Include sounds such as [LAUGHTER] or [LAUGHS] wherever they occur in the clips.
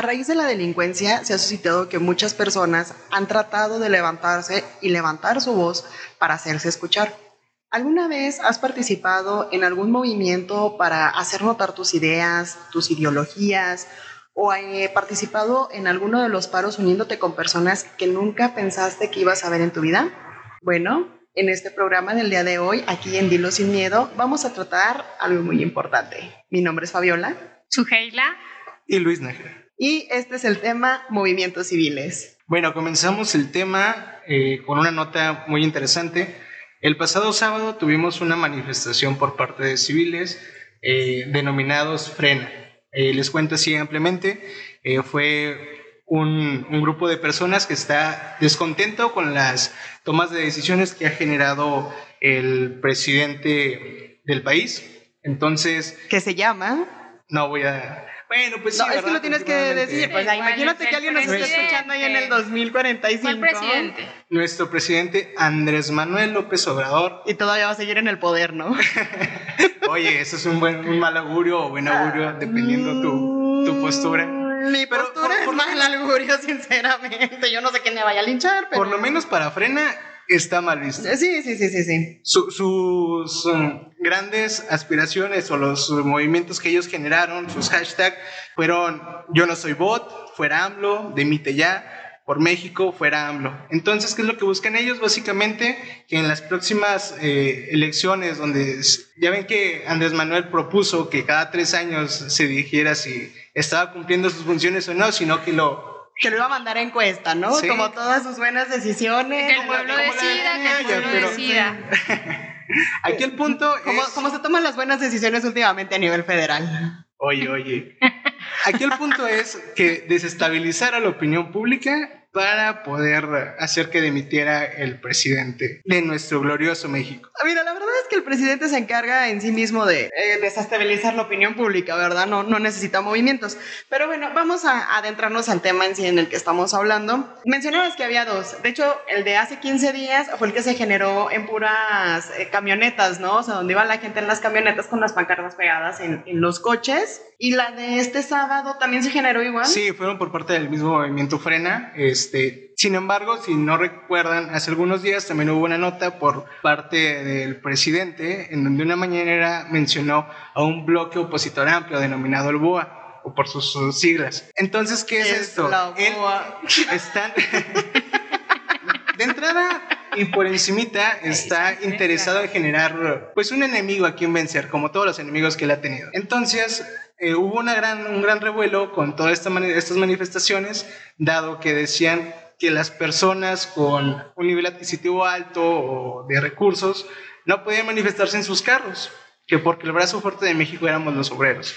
A raíz de la delincuencia se ha suscitado que muchas personas han tratado de levantarse y levantar su voz para hacerse escuchar. ¿Alguna vez has participado en algún movimiento para hacer notar tus ideas, tus ideologías o he participado en alguno de los paros uniéndote con personas que nunca pensaste que ibas a ver en tu vida? Bueno, en este programa del día de hoy, aquí en Dilo Sin Miedo, vamos a tratar algo muy importante. Mi nombre es Fabiola. Suheila. Y Luis Nájera. Y este es el tema movimientos civiles. Bueno, comenzamos el tema eh, con una nota muy interesante. El pasado sábado tuvimos una manifestación por parte de civiles eh, denominados Frena. Eh, les cuento así ampliamente, fue un, un, grupo de personas que está descontento con las tomas de decisiones que ha generado el presidente del país. Entonces... ¿Qué se llama? No voy a... Bueno, pues sí, no, es que lo tienes que decir. Pues, imagínate que alguien nos esté escuchando ahí en el 2045. ¿Cuál presidente? Nuestro presidente Andrés Manuel López Obrador. Y todavía va a seguir en el poder, ¿no? [LAUGHS] Oye, eso es un, buen, un mal augurio o buen augurio, dependiendo tu, tu postura. Mi pero postura por, por, es mal augurio, [LAUGHS] sinceramente. Yo no sé quién me vaya a linchar, pero... Por lo menos para Frena está mal visto. Sí, sí, sí, sí, sí. Su, sus um, grandes aspiraciones o los movimientos que ellos generaron, sus hashtags, fueron yo no soy bot, fuera AMLO, demite ya, por México, fuera AMLO. Entonces, ¿qué es lo que buscan ellos? Básicamente que en las próximas eh, elecciones, donde ya ven que Andrés Manuel propuso que cada tres años se dijera si estaba cumpliendo sus funciones o no, sino que lo que lo iba a mandar a encuesta, ¿no? Sí. Como todas sus buenas decisiones. Que el pueblo decida, que el pueblo pero, decida. [LAUGHS] Aquí el punto [LAUGHS] como, es... Como se toman las buenas decisiones últimamente a nivel federal. Oye, oye. Aquí el punto es que desestabilizar a la opinión pública para poder hacer que dimitiera el presidente de nuestro glorioso México. Mira, la verdad es que el presidente se encarga en sí mismo de eh, desestabilizar la opinión pública, ¿verdad? No, no necesita movimientos. Pero bueno, vamos a adentrarnos al tema en sí en el que estamos hablando. Mencionabas que había dos. De hecho, el de hace 15 días fue el que se generó en puras eh, camionetas, ¿no? O sea, donde iba la gente en las camionetas con las pancartas pegadas en, en los coches. Y la de este sábado también se generó igual. Sí, fueron por parte del mismo movimiento Frena. Este, sin embargo, si no recuerdan, hace algunos días también hubo una nota por parte del presidente en donde una mañanera mencionó a un bloque opositor amplio denominado el BOA o por sus, sus siglas. Entonces, ¿qué es, Es esto? la BOA. están [LAUGHS] de entrada y por encimita está interesado en generar pues un enemigo a quien vencer, como todos los enemigos que él ha tenido. Entonces, eh, hubo una gran, un gran revuelo con todas esta mani estas manifestaciones, dado que decían que las personas con un nivel adquisitivo alto o de recursos no podían manifestarse en sus carros, que porque el brazo fuerte de México éramos los obreros.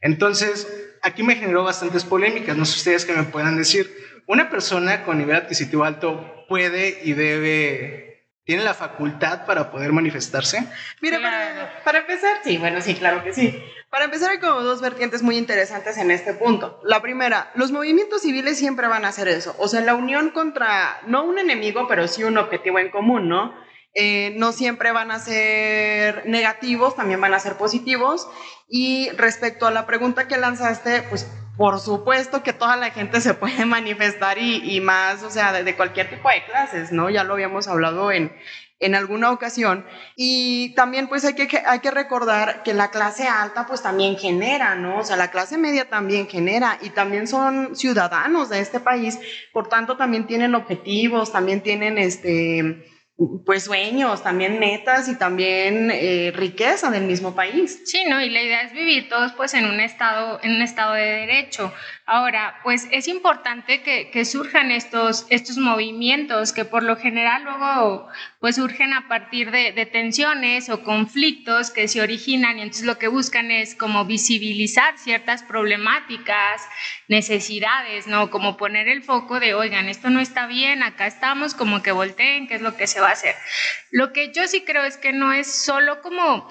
Entonces, aquí me generó bastantes polémicas, no sé ustedes qué me puedan decir. Una persona con nivel adquisitivo alto puede y debe, tiene la facultad para poder manifestarse. Mira, para, para, empezar, sí, bueno, sí, claro que sí. Para empezar, hay como dos vertientes muy interesantes en este punto. La primera, los movimientos civiles siempre van a hacer eso. O sea, la unión contra, no un enemigo, pero sí un objetivo en común, ¿no? Eh, no siempre van a ser negativos, también van a ser positivos. Y respecto a la pregunta que lanzaste, pues por supuesto que toda la gente se puede [LAUGHS] manifestar y, y más, o sea, de, de, cualquier tipo de clases, ¿no? Ya lo habíamos hablado en, en alguna ocasión. Y también pues hay que, hay que recordar que la clase alta pues también genera, ¿no? O sea, la clase media también genera y también son ciudadanos de este país, por tanto también tienen objetivos, también tienen este pues sueños, también metas y también eh, riqueza del mismo país. Sí, ¿no? Y la idea es vivir todos pues en un estado, en un estado de derecho. Ahora, pues es importante que, surjan estos, estos movimientos que por lo general luego pues surgen a partir de, de tensiones o conflictos que se originan y entonces lo que buscan es como visibilizar ciertas problemáticas, necesidades, ¿no? Como poner el foco de, oigan, esto no está bien, acá estamos, como que volteen, qué es lo que se va a hacer. Lo que yo sí creo es que no es solo como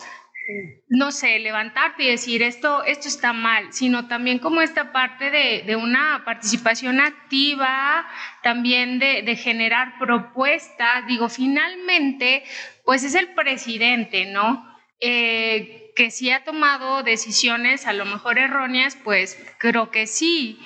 no sé, levantarte y decir esto, esto está mal, sino también como esta parte de, de una participación activa, también de, de, generar propuestas. Digo, finalmente, pues es el presidente, ¿no? Eh, que si ha tomado decisiones a lo mejor erróneas, pues creo que sí,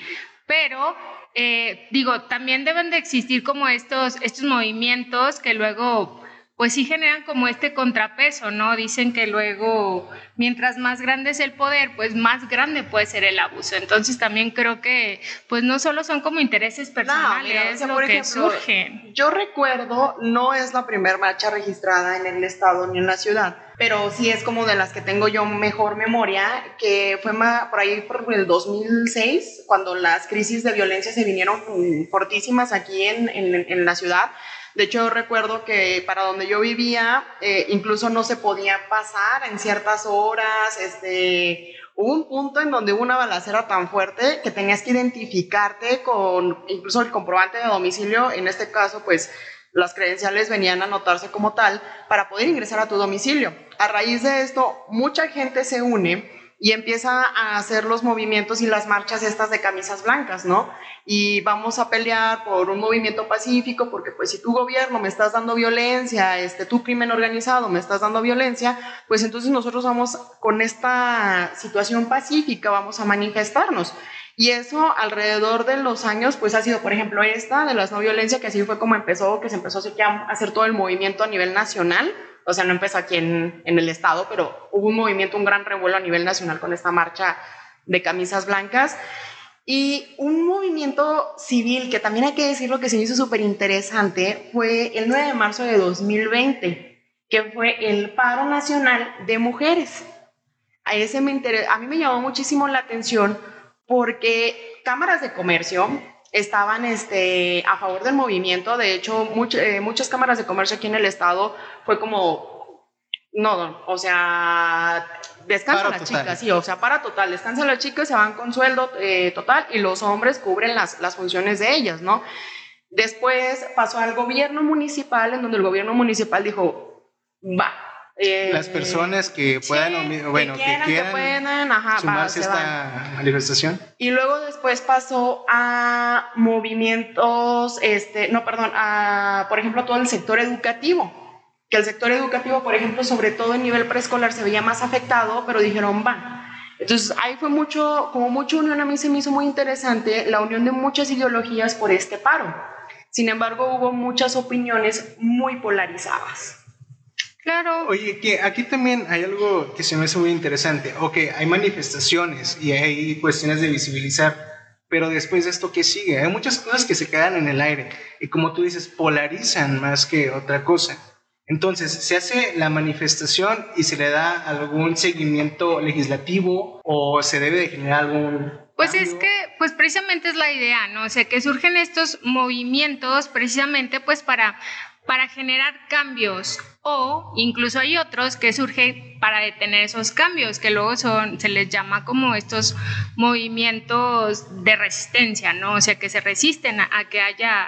pero eh, digo, también deben de existir como estos, estos movimientos que luego pues sí generan como este contrapeso, ¿no? Dicen que luego, mientras más grande es el poder, pues más grande puede ser el abuso. Entonces también creo que, pues no solo son como intereses personales lo que surgen. Yo recuerdo, no es la primera marcha registrada en el estado ni en la ciudad, pero sí es como de las que tengo yo mejor memoria, que fue por ahí por el 2006, cuando las crisis de violencia se vinieron fortísimas aquí en, en, en la ciudad de hecho, recuerdo que para donde yo vivía, eh, incluso no se podía pasar en ciertas horas. Este, hubo un punto en donde hubo una balacera tan fuerte que tenías que identificarte con incluso el comprobante de domicilio. En este caso, pues las credenciales venían a anotarse como tal para poder ingresar a tu domicilio. A raíz de esto, mucha gente se une y empieza a hacer los movimientos y las marchas estas de camisas blancas, ¿no? Y vamos a pelear por un movimiento pacífico, porque pues si tu gobierno me estás dando violencia, este, tu crimen organizado me estás dando violencia, pues entonces nosotros vamos con esta situación pacífica, vamos a manifestarnos. Y eso alrededor de los años, pues ha sido, por ejemplo, esta de las no violencia, que así fue como empezó, que se empezó a hacer todo el movimiento a nivel nacional o sea, no empezó aquí en, en, el estado, pero hubo un movimiento, un gran revuelo a nivel nacional con esta marcha de camisas blancas. Y un movimiento civil que también hay que decirlo que se hizo súper interesante fue el 9 de marzo de 2020, que fue el paro nacional de mujeres. A, ese me a mí me llamó muchísimo la atención porque cámaras de comercio estaban este, a favor del movimiento. De hecho, eh, muchas cámaras de comercio aquí en el estado fue como, no, o sea, descansa la chica, sí, o sea, para total, descansa la chica, se van con sueldo eh, total y los hombres cubren las, las funciones de ellas, ¿no? Después pasó al gobierno municipal, en donde el gobierno municipal dijo, va, eh, las personas que puedan, bueno, que quieran, sumarse a esta manifestación. Y luego después pasó a movimientos, este, no, perdón, a, por ejemplo, todo el sector educativo. Que el sector educativo, por ejemplo, sobre todo en nivel preescolar, se veía más afectado, pero dijeron, va. Entonces ahí fue mucho, como mucha unión, a mí se me hizo muy interesante la unión de muchas ideologías por este paro. Sin embargo, hubo muchas opiniones muy polarizadas. Claro. Oye, que aquí también hay algo que se me hace muy interesante. Ok, hay manifestaciones y hay cuestiones de visibilizar, pero después de esto, ¿qué sigue? Hay muchas cosas que se quedan en el aire y como tú dices, polarizan más que otra cosa. Entonces, ¿se hace la manifestación y se le da algún seguimiento legislativo o se debe de generar algún... Pues es que, pues precisamente es la idea, ¿no? O sea, que surgen estos movimientos precisamente pues para para generar cambios o incluso hay otros que surgen para detener esos cambios, que luego son, se les llama como estos movimientos de resistencia, ¿no? O sea, que se resisten a que haya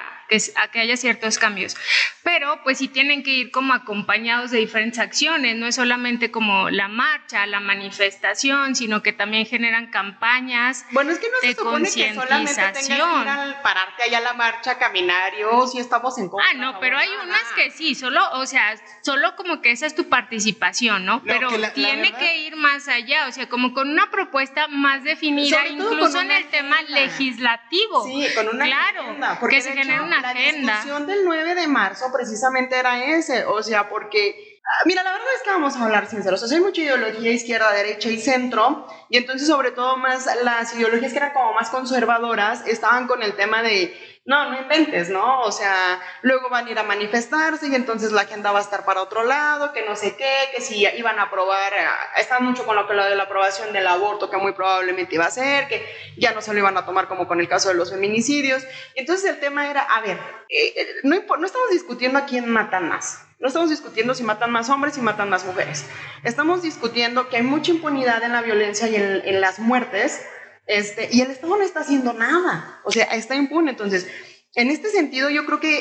a que haya ciertos cambios. Pero pues sí tienen que ir como acompañados de diferentes acciones, no es solamente como la marcha, la manifestación, sino que también generan campañas bueno, es que no se supone que solamente tengas que ir al pararte allá a la marcha, caminar, yo si estamos en contra. Ah, no, pero hay unas que sí, solo, o sea, solo como que esa es tu participación, ¿no? pero tiene que ir más allá, o sea, como con una propuesta más definida, incluso en el tema legislativo. Sí, con una claro, que se genere una la discusión del 9 de marzo precisamente era ese, o sea, porque Mira, la verdad es que vamos a hablar sinceros. O sea, hay mucha ideología izquierda, derecha y centro, y entonces, sobre todo, más las ideologías que eran como más conservadoras estaban con el tema de no, no inventes, ¿no? O sea, luego van a ir a manifestarse y entonces la agenda va a estar para otro lado, que no sé qué, que si iban a aprobar, eh, están mucho con lo que lo de la aprobación del aborto, que muy probablemente iba a ser, que ya no se lo iban a tomar como con el caso de los feminicidios. Entonces el tema era, a ver, eh, eh, no, no estamos discutiendo a quién matan más. No estamos discutiendo si matan más hombres y matan más mujeres. Estamos discutiendo que hay mucha impunidad en la violencia y en, en las muertes este, y el Estado no está haciendo nada, o sea, está impune. Entonces, en este sentido, yo creo que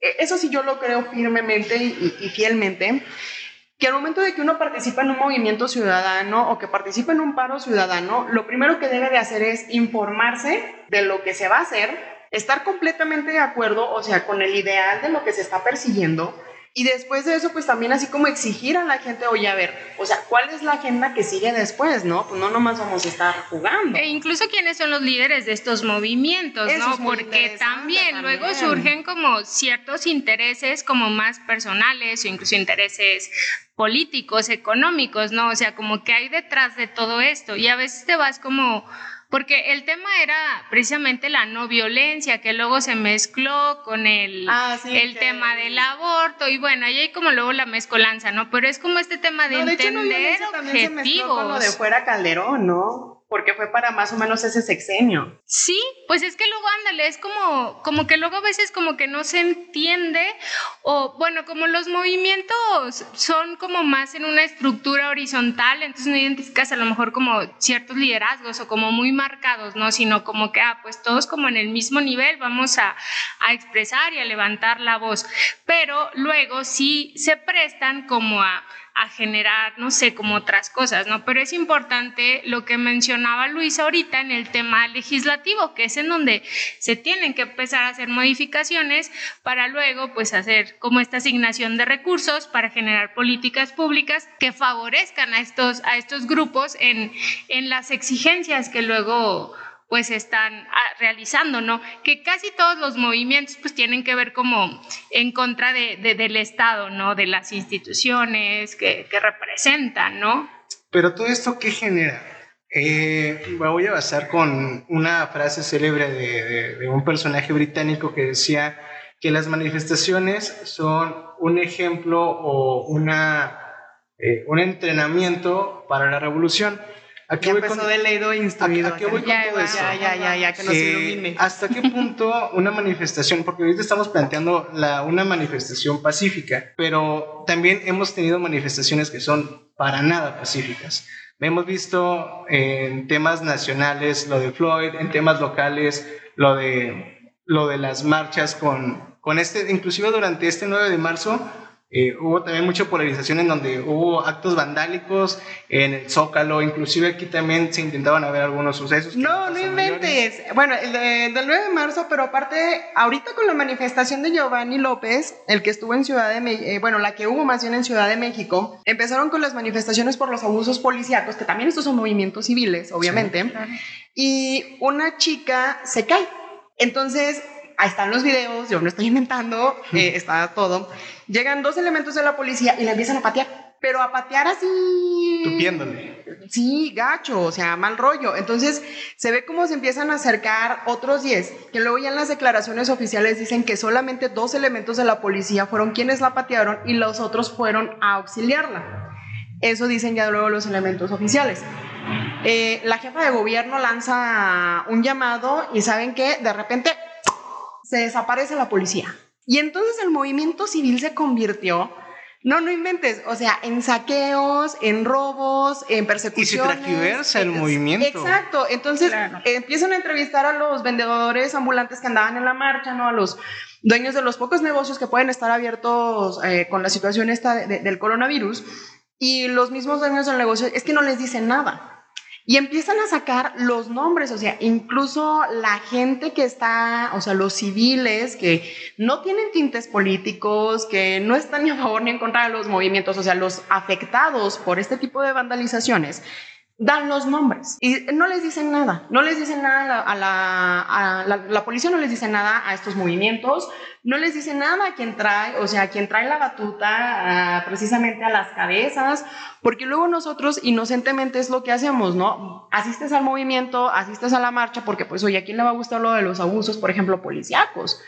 e, eso sí yo lo creo firmemente y, fielmente, que al momento de que uno participa en un movimiento ciudadano o que participa en un paro ciudadano, lo primero que debe de hacer es informarse de lo que se va a hacer, estar completamente de acuerdo, o sea, con el ideal de lo que se está persiguiendo, Y después de eso, pues también así como exigir a la gente, oye, a ver, o sea, ¿cuál es la agenda que sigue después, no? Pues no nomás vamos a estar jugando. E incluso quiénes son los líderes de estos movimientos, ¿no? Porque también, luego surgen como ciertos intereses como más personales o incluso intereses políticos, económicos, ¿no? O sea, como que hay detrás de todo esto y a veces te vas como porque el tema era precisamente la no violencia, que luego se mezcló con el, ah, el tema del aborto, y bueno, ahí hay como luego la mezcolanza, ¿no? Pero es como este tema de, entender objetivos. con lo de fuera Calderón, ¿no? Porque fue para más o menos ese sexenio. Sí, pues es que luego ándale, es como, como que luego a veces como que no se entiende, o bueno, como los movimientos son como más en una estructura horizontal, entonces no identificas a lo mejor como ciertos liderazgos o como muy marcados, ¿no? Sino como que, ah, pues todos como en el mismo nivel vamos a, a expresar y a levantar la voz, pero luego sí se prestan como a a generar, no sé, como otras cosas, ¿no? Pero es importante lo que mencionaba Luis ahorita en el tema legislativo, que es en donde se tienen que empezar a hacer modificaciones para luego, pues, hacer como esta asignación de recursos para generar políticas públicas que favorezcan a estos, a estos grupos en, en las exigencias que luego pues están ah, realizando, ¿no? Que casi todos los movimientos pues tienen que ver como en contra de, del Estado, ¿no? De las instituciones que, que, representan, ¿no? Pero todo esto, ¿qué genera? Eh, me voy a basar con una frase célebre de, de, un personaje británico que decía que las manifestaciones son un ejemplo o una, eh, un entrenamiento para la revolución. Aquí ya empezó de leído instruido. ¿A, qué voy con todo eso? Ya, ya, ya, que nos eh, ilumine. ¿Hasta qué punto una manifestación, porque ahorita estamos planteando la, una manifestación pacífica, pero también hemos tenido manifestaciones que son para nada pacíficas. Hemos visto en temas nacionales lo de Floyd, en temas locales lo de, lo de las marchas con, con este, inclusive durante este 9 de marzo, eh, hubo también mucha polarización en donde hubo actos vandálicos en el Zócalo, inclusive aquí también se intentaban haber algunos sucesos. No, no inventes. Bueno, el del 9 de marzo, pero aparte, ahorita con la manifestación de Giovanni López, el que estuvo en Ciudad de México, eh, bueno, la que hubo más bien en Ciudad de México, empezaron con las manifestaciones por los abusos policíacos, que también estos son movimientos civiles, obviamente, y una chica se cae. Entonces, ahí están los videos, yo no estoy inventando, eh, está todo. Llegan dos elementos de la policía y la empiezan a patear, pero a patear así. Tupiéndole. Sí, gacho, o sea, mal rollo. Entonces se ve cómo se empiezan a acercar otros 10, que luego ya en las declaraciones oficiales dicen que solamente dos elementos de la policía fueron quienes la patearon y los otros fueron a auxiliarla. Eso dicen ya luego los elementos oficiales. Eh, la jefa de gobierno lanza un llamado y saben que de repente se desaparece la policía. Y entonces el movimiento civil se convirtió, no, no inventes, o sea, en saqueos, en robos, en persecuciones. Y se transversa el movimiento. Exacto, entonces empiezan a entrevistar a los vendedores ambulantes que andaban en la marcha, ¿no? A los dueños de los pocos negocios que pueden estar abiertos eh, con la situación esta del coronavirus. Y los mismos dueños del negocio es que no les dicen nada. Y empiezan a sacar los nombres, o sea, incluso la gente que está, o sea, los civiles que no tienen tintes políticos, que no están ni a favor ni en contra de los movimientos, o sea, los afectados por este tipo de vandalizaciones, dan los nombres. Y no les dicen nada, no les dicen nada a la, a la, la, policía, no les dice nada a estos movimientos, no les dice nada a quien trae, o sea, a quien trae la batuta precisamente a las cabezas, porque luego nosotros inocentemente es lo que hacemos, ¿no? Asistes al movimiento, asistes a la marcha, porque pues oye, ¿a quién le va a gustar lo de los abusos, por ejemplo, policíacos?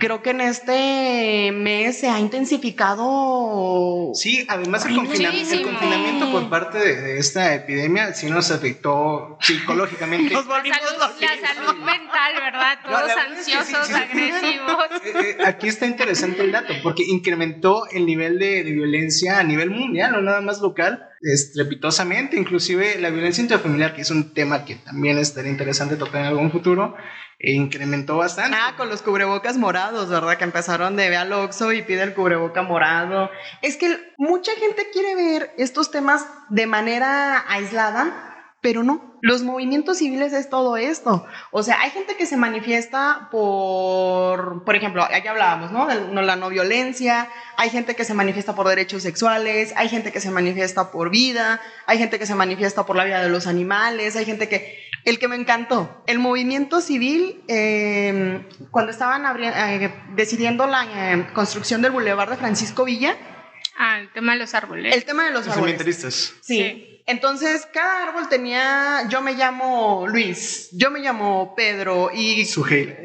Creo que en este mes se ha intensificado. Sí, además el confinamiento, por parte de, esta epidemia sí nos afectó psicológicamente. nos volvimos la, salud, la salud mental, ¿verdad? Todos ansiosos, agresivos. Eh, eh, aquí está interesante el dato, porque incrementó el nivel de, violencia a nivel mundial, no nada más local estrepitosamente, inclusive la violencia intrafamiliar, que es un tema que también estaría interesante tocar en algún futuro, e incrementó bastante. Ah, con los cubrebocas morados, ¿verdad? Que empezaron de ve al Oxxo y pide el cubreboca morado. Es que mucha gente quiere ver estos temas de manera aislada, pero no, los movimientos civiles es todo esto. O sea, hay gente que se manifiesta por, por ejemplo, ya hablábamos, ¿no? De la no violencia, hay gente que se manifiesta por derechos sexuales, hay gente que se manifiesta por vida, hay gente que se manifiesta por la vida de los animales, hay gente que... El que me encantó, el movimiento civil, em, cuando estaban eh, decidiendo la eh, construcción del Boulevard de Francisco Villa. Ah, el tema de los árboles. El tema de los, los árboles. sí. Entonces, cada árbol tenía, yo me llamo Luis, yo me llamo Pedro y... Sujei.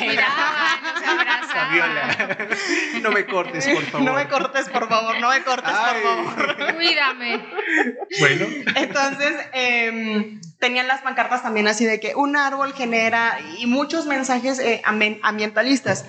Miraban, [LAUGHS] nos Fabiola, no me cortes, por favor. No me cortes, por favor, no me cortes, por favor. Cuídame. Bueno. Entonces, eh, tenían las pancartas también así de que un árbol genera y muchos mensajes eh, ambientalistas.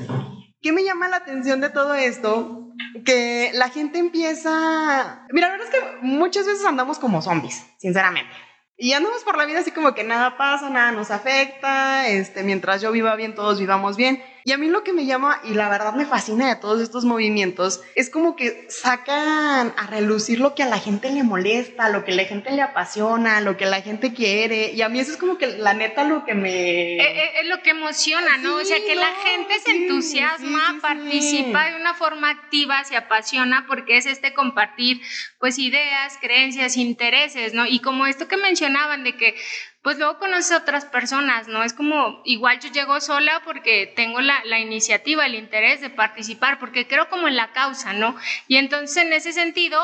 ¿Qué me llama la atención de todo esto? Que la gente empieza... Mira, la verdad es que muchas veces andamos como zombies, sinceramente. Y andamos por la vida así como que nada pasa, nada nos afecta, este, mientras yo viva bien, todos vivamos bien. Y a mí lo que me llama, y la verdad me fascina de todos estos movimientos, es como que sacan a relucir lo que a la gente le molesta, lo que a la gente le apasiona, lo que la gente quiere. Y a mí eso es como que la neta lo que me... Eh, eh, es, lo que emociona, ¿no? o sea, que la gente se entusiasma, participa de una forma activa, se apasiona, porque es este compartir, pues, ideas, creencias, intereses, ¿no? Y como esto que mencionaban de que pues luego conoces a otras personas, ¿no? Es como, igual yo llego sola porque tengo la, la, iniciativa, el interés de participar, porque creo como en la causa, ¿no? Y entonces en ese sentido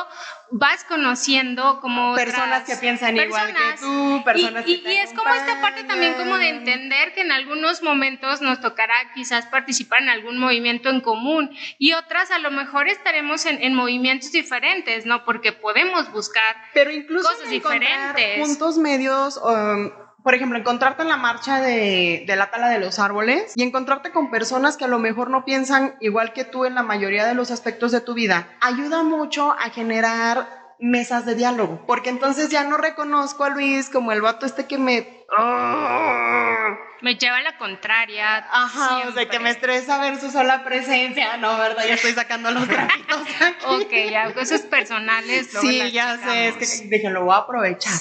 vas conociendo como personas que piensan igual que tú, personas y, y, es como esta parte también como de entender que en algunos momentos nos tocará quizás participar en algún movimiento en común y otras a lo mejor estaremos en, en movimientos diferentes, ¿no? Porque podemos buscar Pero incluso cosas diferentes. Puntos medios um, por ejemplo, encontrarte en la marcha de, de, la tala de los árboles y encontrarte con personas que a lo mejor no piensan igual que tú en la mayoría de los aspectos de tu vida, ayuda mucho a generar mesas de diálogo, porque entonces ya no reconozco a Luis como el vato este que me... Me lleva a la contraria. Ajá, o sea, que me estresa ver su sola presencia. No, ¿verdad? Ya estoy sacando los trapitos [LAUGHS] aquí. ok, ya, cosas personales. Sí, ya sé, es que dije, lo voy a aprovechar.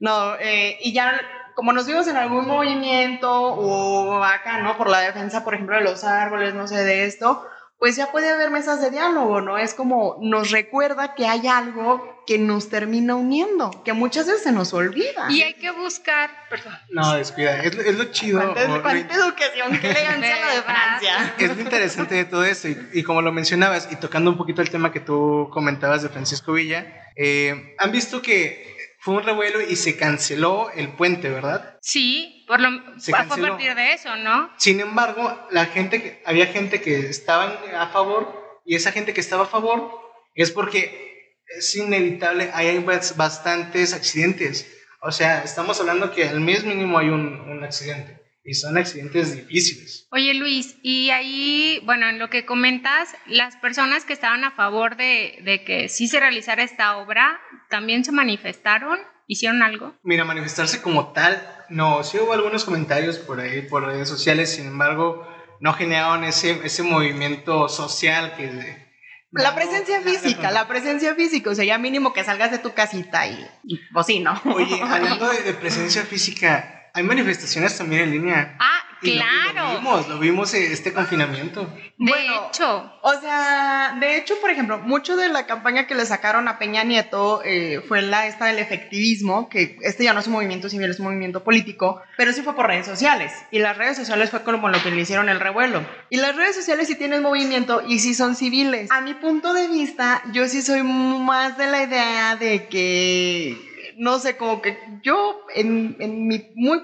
No, eh, y ya como nos vimos en algún movimiento o acá, ¿no? Por la defensa, por ejemplo, de los árboles, no sé, de esto, pues ya puede haber mesas de diálogo, ¿no? Es como nos recuerda que hay algo que nos termina uniendo, que muchas veces se nos olvida. Y hay que buscar, perdón. No, descuida, es, es lo chido. ¿Cuánta, educación? ¿Qué elegancia la de Francia? Es lo interesante de todo esto, y, como lo mencionabas, y tocando un poquito el tema que tú comentabas de Francisco Villa, eh, han visto que fue un revuelo y se canceló el puente, ¿verdad? Sí, por lo fue a partir de eso, ¿no? Sin embargo, la gente, había gente que estaba a favor y esa gente que estaba a favor es porque es inevitable, hay bastantes accidentes. O sea, estamos hablando que al mes mínimo hay un, un accidente y son accidentes difíciles. Oye Luis, y ahí, bueno, en lo que comentas, las personas que estaban a favor de, de, que sí se realizara esta obra, ¿también se manifestaron? ¿Hicieron algo? Mira, manifestarse como tal, no, sí hubo algunos comentarios por ahí, por redes sociales, sin embargo, no generaron ese, ese movimiento social que... La presencia física, la presencia física, o sea, ya mínimo que salgas de tu casita y, y pues sí, ¿no? Oye, [LAUGHS] hablando de, de presencia física, hay manifestaciones también en línea. Ah, claro. lo, vimos, lo vimos en este confinamiento. De hecho. O sea, de hecho, por ejemplo, mucho de la campaña que le sacaron a Peña Nieto eh, fue la esta del efectivismo, que este ya no es un movimiento civil, es un movimiento político, pero sí fue por redes sociales. Y las redes sociales fue como lo que le hicieron el revuelo. Y las redes sociales sí tienen movimiento y sí son civiles. A mi punto de vista, yo sí soy más de la idea de que no sé, como que yo, en, en mi muy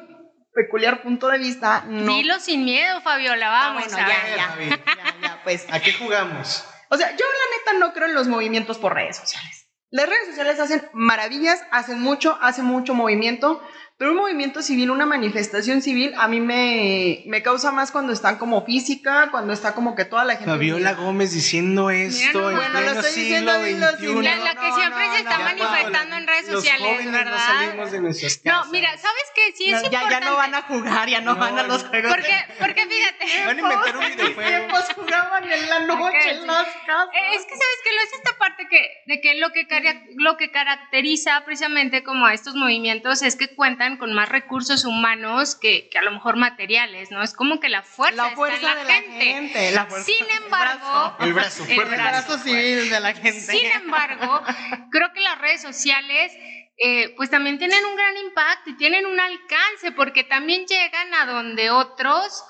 peculiar punto de vista, no. Dilo sin miedo, Fabiola, ah, vamos. ya, ya, ya, ya, pues. ¿A qué jugamos? O sea, yo la neta no creo en los movimientos por redes sociales. Las redes sociales hacen maravillas, hacen mucho, hacen mucho movimiento, Pero un movimiento civil, una manifestación civil, a mí me, me causa más cuando están como física, cuando está como que toda la gente... Fabiola Gómez diciendo esto Mira, en bueno, lo pleno estoy siglo diciendo, dilo sin XXI. La, la que No, siempre no, se está no. manifestando en redes Los sociales, jóvenes ¿verdad? No salimos de nuestras No, casas. mira, ¿sabes qué? Sí es No, ya, importante. ya no van a jugar, ya no, No, van a los no. juegos. Porque, porque fíjate, [LAUGHS] Van a inventar un En videojuego. tiempos jugaban en la noche en las casas. Eh, Es que sabes que lo es esta parte que, de que lo que, cara- lo que caracteriza precisamente como a estos movimientos es que cuentan con más recursos humanos que, que a lo mejor materiales, ¿no? Es como que la fuerza, la está fuerza en la de gente. la gente. La fuerza, Sin el embargo, brazo. El brazo, El fuerte el brazo. brazo civil de la gente. Sin embargo, creo que las redes sociales eh, pues también tienen un gran impacto y tienen un alcance porque también llegan a donde otros,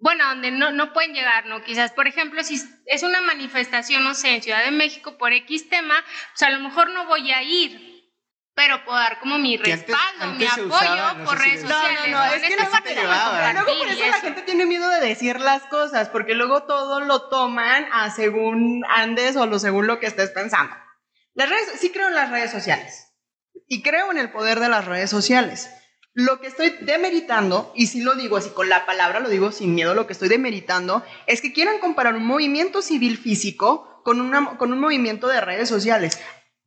bueno, a donde no, no pueden llegar, ¿no? Quizás, por ejemplo, si es una manifestación, no sé, en Ciudad de México por X tema, pues a lo mejor no voy a ir. Pero puedo dar como mi antes- respaldo, mi antes apoyo usaba, no por si redes les- No, sociales. no, no, es que no llevaba. Luego por eso la gente tiene miedo de decir las cosas, porque luego todo lo toman a según andes o lo según lo que estés pensando. Las redes, sí creo en las redes sociales y creo en el poder de las redes sociales. Lo que estoy demeritando, y si lo digo así con la palabra, lo digo sin miedo, lo que estoy demeritando es que quieran comparar un movimiento civil físico con, una, con un movimiento de redes sociales.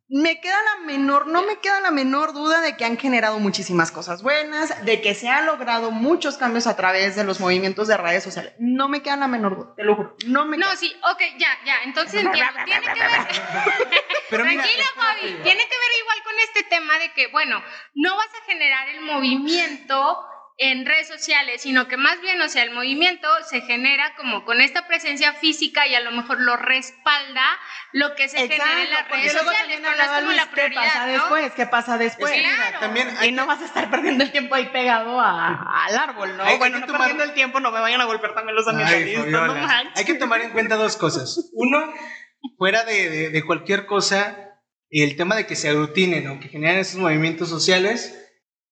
Me queda la menor, no me queda la menor duda de que han generado muchísimas cosas buenas, de que se han logrado muchos cambios a través de los movimientos de redes sociales. No me queda la menor duda, te lo juro. No me No, queda. sí, ok, ya, ya, entonces entiendo. [LAUGHS] Tiene que ver, [LAUGHS] Pero mira, Tranquila, Fabi. Tiene que ver igual con este tema de que, bueno, no vas a generar el movimiento en redes sociales, sino que más bien, o sea, el movimiento se genera como con esta presencia física y a lo mejor lo respalda lo que se genera en las redes luego sociales, también no es como la prioridad, ¿Qué pasa ¿no? después? ¿Qué pasa después? Mira, Claro. también hay Y no vas a estar perdiendo el tiempo ahí pegado a- al árbol, ¿no? Hay- hay bueno, que no tomar- perdiendo el tiempo, no me vayan a golpear también los ambientalistas. no manches. Hay que tomar en cuenta dos cosas. Uno, fuera de, de- de cualquier cosa, el tema de que se aglutinen o que generen esos movimientos sociales,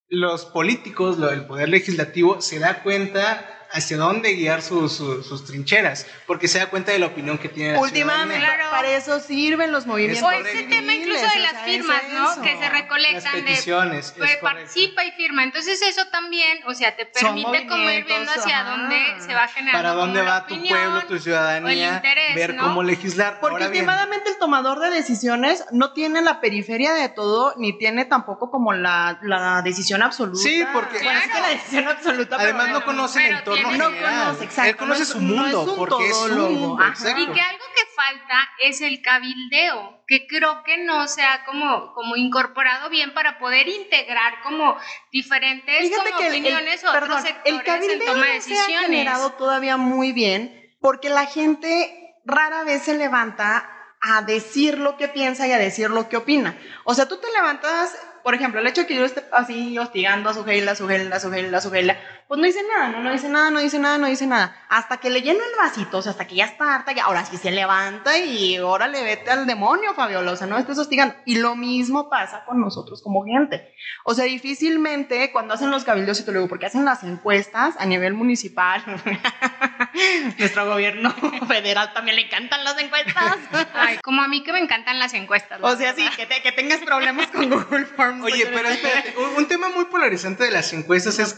los políticos, lo- el poder legislativo, se da cuenta hacia dónde guiar sus- sus- sus trincheras, porque se da cuenta de la opinión que tiene la Últimamente, ciudadanía. Claro. para eso sirven los movimientos. O correcto. ese tema incluso de las firmas, ¿no? Que se Las recolectan de peticiones, es pues, participa y firma. Entonces eso también, o sea, te permite como ir viendo hacia ajá. dónde se va generando para dónde va tu opinión. pueblo, tu ciudadanía, o el interés, ver ¿no? cómo legislar. Porque Ahora bien, últimamente el tomador de decisiones no tiene la periferia de todo, ni tiene tampoco como la, la decisión absoluta. Sí, porque- Bueno, es que la decisión absoluta. Además pero no conoce el entorno tiene- No conoce, exacto, Él conoce no es- su no mundo, es un porque es su mundo. Y que algo que falta es el cabildeo, que creo que no se ha como, como incorporado bien para poder integrar como diferentes Fíjate como que el- el, opiniones o perdón, otros sectores el en cabildeo toma de no se ha decisiones. generado todavía muy bien porque la gente rara vez se levanta a decir lo que piensa y a decir lo que opina. O sea, tú te levantas, por ejemplo, el hecho de que yo esté así hostigando a Sujela, a Sujela, a Sujela, a Sujela, pues no dice nada, ¿no? No dice nada, no dice nada, no dice nada. Hasta que le lleno el vasito, o sea, hasta que ya está harta, ya, ahora sí se levanta y ahora le vete al demonio, Fabiola, o sea, no estés hostigando. Y lo mismo pasa con nosotros como gente. O sea, difícilmente cuando hacen los cabildos, y te lo digo, porque hacen las encuestas a nivel municipal, [LAUGHS] nuestro gobierno [LAUGHS] federal también le encantan las encuestas. [LAUGHS] Ay, como a mí que me encantan las encuestas. la O sea, sí, que, te- que tengas problemas con Google Forms. Oye, pero espérate, un, un tema muy polarizante de las encuestas es qué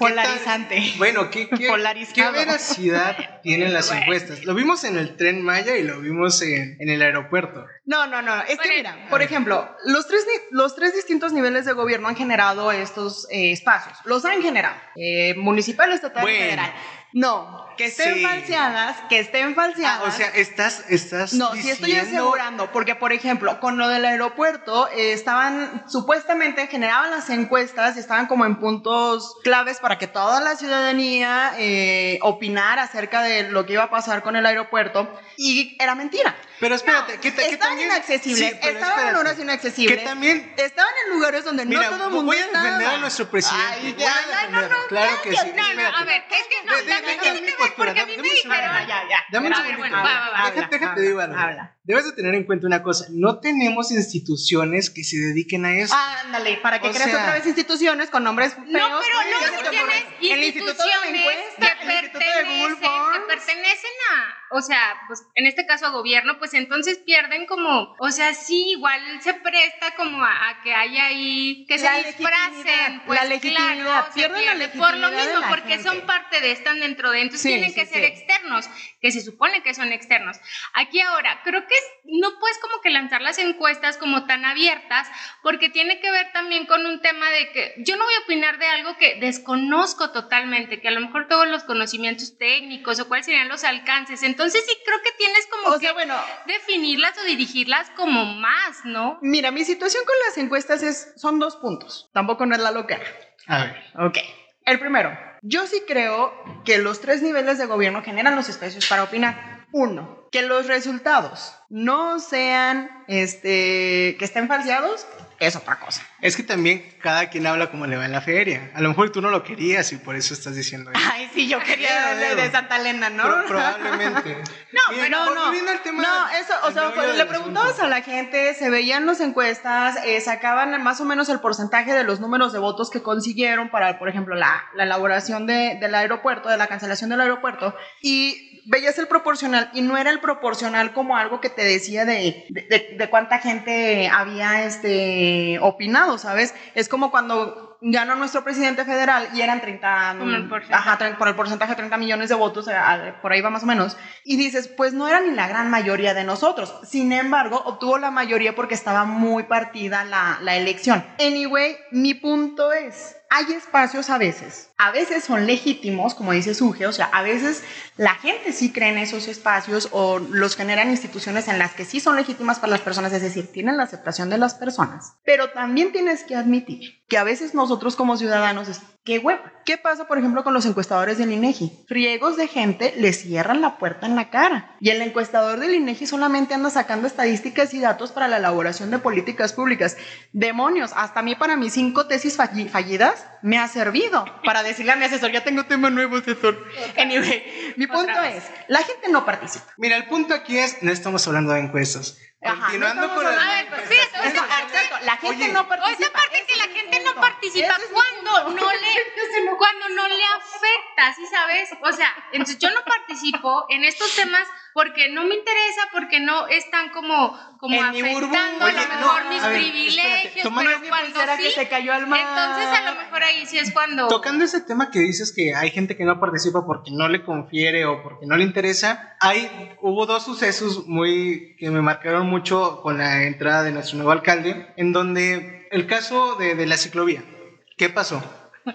bueno, ¿qué, qué, Polarizado. qué veracidad [LAUGHS] tienen las Bueno. encuestas? Lo vimos en el tren Maya y lo vimos en, en el aeropuerto. No, no, no. Es que Bueno, mira, por ejemplo, los tres, los tres distintos niveles de gobierno han generado estos eh, espacios. Los han generado. Eh, municipal, estatal Bueno. y federal. No, que estén Sí. falseadas, que estén Ah, falseadas. o sea, estás, estás No, sí estoy diciendo- asegurando, porque por ejemplo, con lo del aeropuerto, eh, estaban, supuestamente generaban las encuestas y estaban como en puntos claves para que toda la ciudadanía eh, opinara acerca de lo que iba a pasar con el aeropuerto, y era mentira. Pero espérate, ¿qué, ta- qué Estaban también? inaccesibles, Sí, estaban en horas inaccesibles. Que también Estaban en lugares donde Mira, no todo el mundo voy a defender estaba. a nuestro presidente. Ay, ya, a no, defenderlo. claro que sí. No, no, a ver, es que no, De- de- también tiene que ver, porque a mí me dijeron, Ya, ya. Dame un segundito. déjate, digo algo. habla. Debes de tener en cuenta una cosa, no tenemos instituciones que se dediquen a eso. Ándale, para que O creas sea- otra vez instituciones con nombres feos. No, pero ¿qué se luego te ocurre? tienes El de instituciones Encuesta, que pertenecen, que pertenecen a, o sea, pues en este caso a gobierno, pues entonces pierden como, o sea, sí, igual se presta como a, que haya ahí, que se disfracen, pues la legitimidad, claro, pierden la legitimidad por lo mismo, porque son parte de, están dentro de, entonces tienen que ser externos, que se supone que son externos. Aquí ahora, creo que no puedes como que lanzar las encuestas como tan abiertas, porque tiene que ver también con un tema de que yo no voy a opinar de algo que desconozco totalmente, que a lo mejor todos los conocimientos técnicos o cuáles serían los alcances. Entonces sí creo que tienes como que bueno, definirlas o dirigirlas como más, ¿no? Mira, mi situación con las encuestas es, son dos puntos. Tampoco no es la loca. A ver. Ok. El primero, yo sí creo que los tres niveles de gobierno generan los espacios para opinar. Uno, que los resultados no sean, este, que estén falseados es otra cosa. Es que también cada quien habla como le va en la feria. A lo mejor tú no lo querías y por eso estás diciendo eso. Ay, sí, yo quería de, de Santa Elena, ¿no? probablemente. [LAUGHS] no, pero no. no, eso, o sea, cuando le preguntabas a la gente, se veían las encuestas, eh, sacaban más o menos el porcentaje de los números de votos que consiguieron para, por ejemplo, la, la elaboración de, del aeropuerto, de la cancelación del aeropuerto, y veías el proporcional y no era el proporcional como algo que te decía de, de, de, cuánta gente había este, opinado, ¿sabes? Es como cuando ganó nuestro presidente federal y eran 30, ajá, por el porcentaje de 30 millones de votos, por ahí va más o menos, y dices, pues no era ni la gran mayoría de nosotros, sin embargo, obtuvo la mayoría porque estaba muy partida la, la elección. Anyway, mi punto es, hay espacios a veces, a veces son legítimos, como dice Suge, o sea, a veces la gente sí cree en esos espacios o los generan instituciones en las que sí son legítimas para las personas, es decir, tienen la aceptación de las personas, pero también tienes que admitir que a veces nosotros como ciudadanos qué web. ¿Qué pasa, por ejemplo, con los encuestadores del INEGI? Friegos de gente le cierran la puerta en la cara. Y el encuestador del INEGI solamente anda sacando estadísticas y datos para la elaboración de políticas públicas. Demonios, hasta a mí para mis cinco tesis fallidas me ha servido para decirle a mi asesor, ya tengo tema nuevo, asesor. Anyway, mi punto es, la gente no participa. Mira, el punto aquí es, no estamos hablando de encuestas. Continuando con la... La gente no participa. Esa parte que la gente no participa [LAUGHS] cuando no le cuando no le afecta, ¿sí sabes? O sea, entonces yo no participo en estos temas porque no me interesa, porque no están como, como afectando a lo mejor mis privilegios, pero cuando sí, que se cayó al mar. entonces a lo mejor ahí sí es cuando... Tocando ese tema que dices que hay gente que no participa porque no le confiere o porque no le interesa, hay, hubo dos sucesos muy que me marcaron mucho con la entrada de nuestro nuevo alcalde, en donde el caso de, de la ciclovía, ¿qué pasó?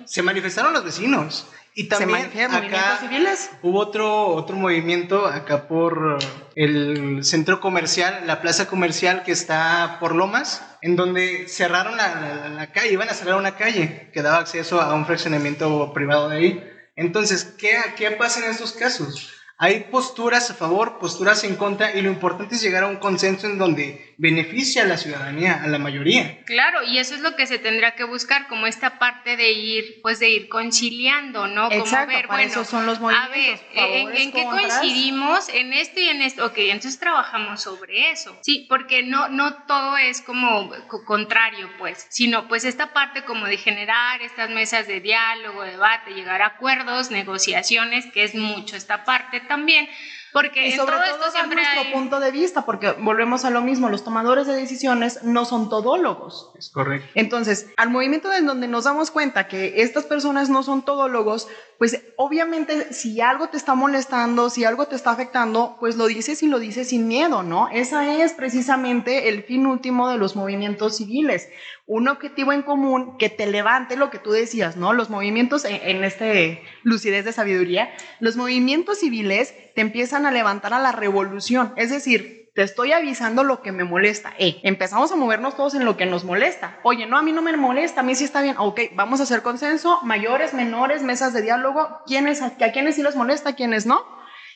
Se manifestaron los vecinos y también acá civiles? hubo otro, otro movimiento acá por el centro comercial, la plaza comercial que está por Lomas, en donde cerraron la, la, calle, iban a cerrar una calle que daba acceso a un fraccionamiento privado de ahí. Entonces, ¿qué, qué pasa en estos casos? Hay posturas a favor, posturas en contra, y lo importante es llegar a un consenso en donde beneficia a la ciudadanía, a la mayoría. Claro, y eso es lo que se tendrá que buscar, como esta parte de ir, pues de ir conciliando, ¿no? Exacto, como ver, bueno, eso son los movimientos. A ver, ¿en, qué coincidimos? En esto y en esto. Ok, entonces trabajamos sobre eso. Sí, porque no, no todo es como contrario, pues, sino pues esta parte como de generar estas mesas de diálogo, debate, llegar a acuerdos, negociaciones, que es mucho esta parte también, porque y sobre todo, esto siempre nuestro punto de vista, porque volvemos a lo mismo, los tomadores de decisiones no son todólogos. Es correcto. Entonces, al movimiento en donde nos damos cuenta que estas personas no son todólogos, pues obviamente si algo te está molestando, si algo te está afectando, pues lo dices y lo dices sin miedo, ¿no? Esa es precisamente el fin último de los movimientos civiles. Un objetivo en común que te levante lo que tú decías, ¿no? Los movimientos, en, en este lucidez de sabiduría, los movimientos civiles te empiezan a levantar a la revolución. Es decir, te estoy avisando lo que me molesta. Eh, empezamos a movernos todos en lo que nos molesta. Oye, no, a mí no me molesta, a mí sí está bien. Ok, vamos a hacer consenso, mayores, menores, mesas de diálogo, ¿quiénes, a, a quiénes sí les molesta, a quiénes no.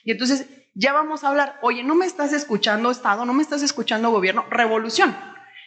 Y entonces ya vamos a hablar, oye, no me estás escuchando Estado, no me estás escuchando gobierno, revolución.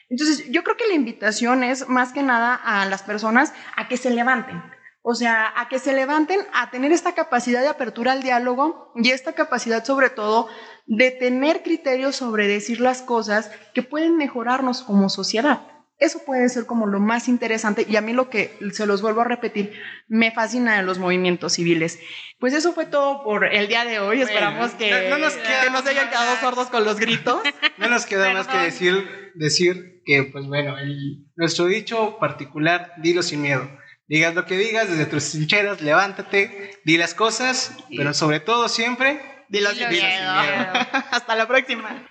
Entonces yo creo que la invitación es más que nada a las personas a que se levanten o sea, a que se levanten a tener esta capacidad de apertura al diálogo y esta capacidad sobre todo de tener criterios sobre decir las cosas que pueden mejorarnos como sociedad. Eso puede ser como lo más interesante y a mí lo que se los vuelvo a repetir, me fascina de los movimientos civiles. Pues eso fue todo por el día de hoy. Esperamos que no- no nos que queda no se hayan quedado sordos con los gritos. [LAUGHS] No nos queda más que Perdón. decir, decir que, pues bueno, el- nuestro dicho particular, dilo sin miedo. Digas lo que digas, desde tus trincheras, levántate, di las cosas, pero sobre todo siempre, Dilo Dilo sin miedo. [LAUGHS] Hasta la próxima.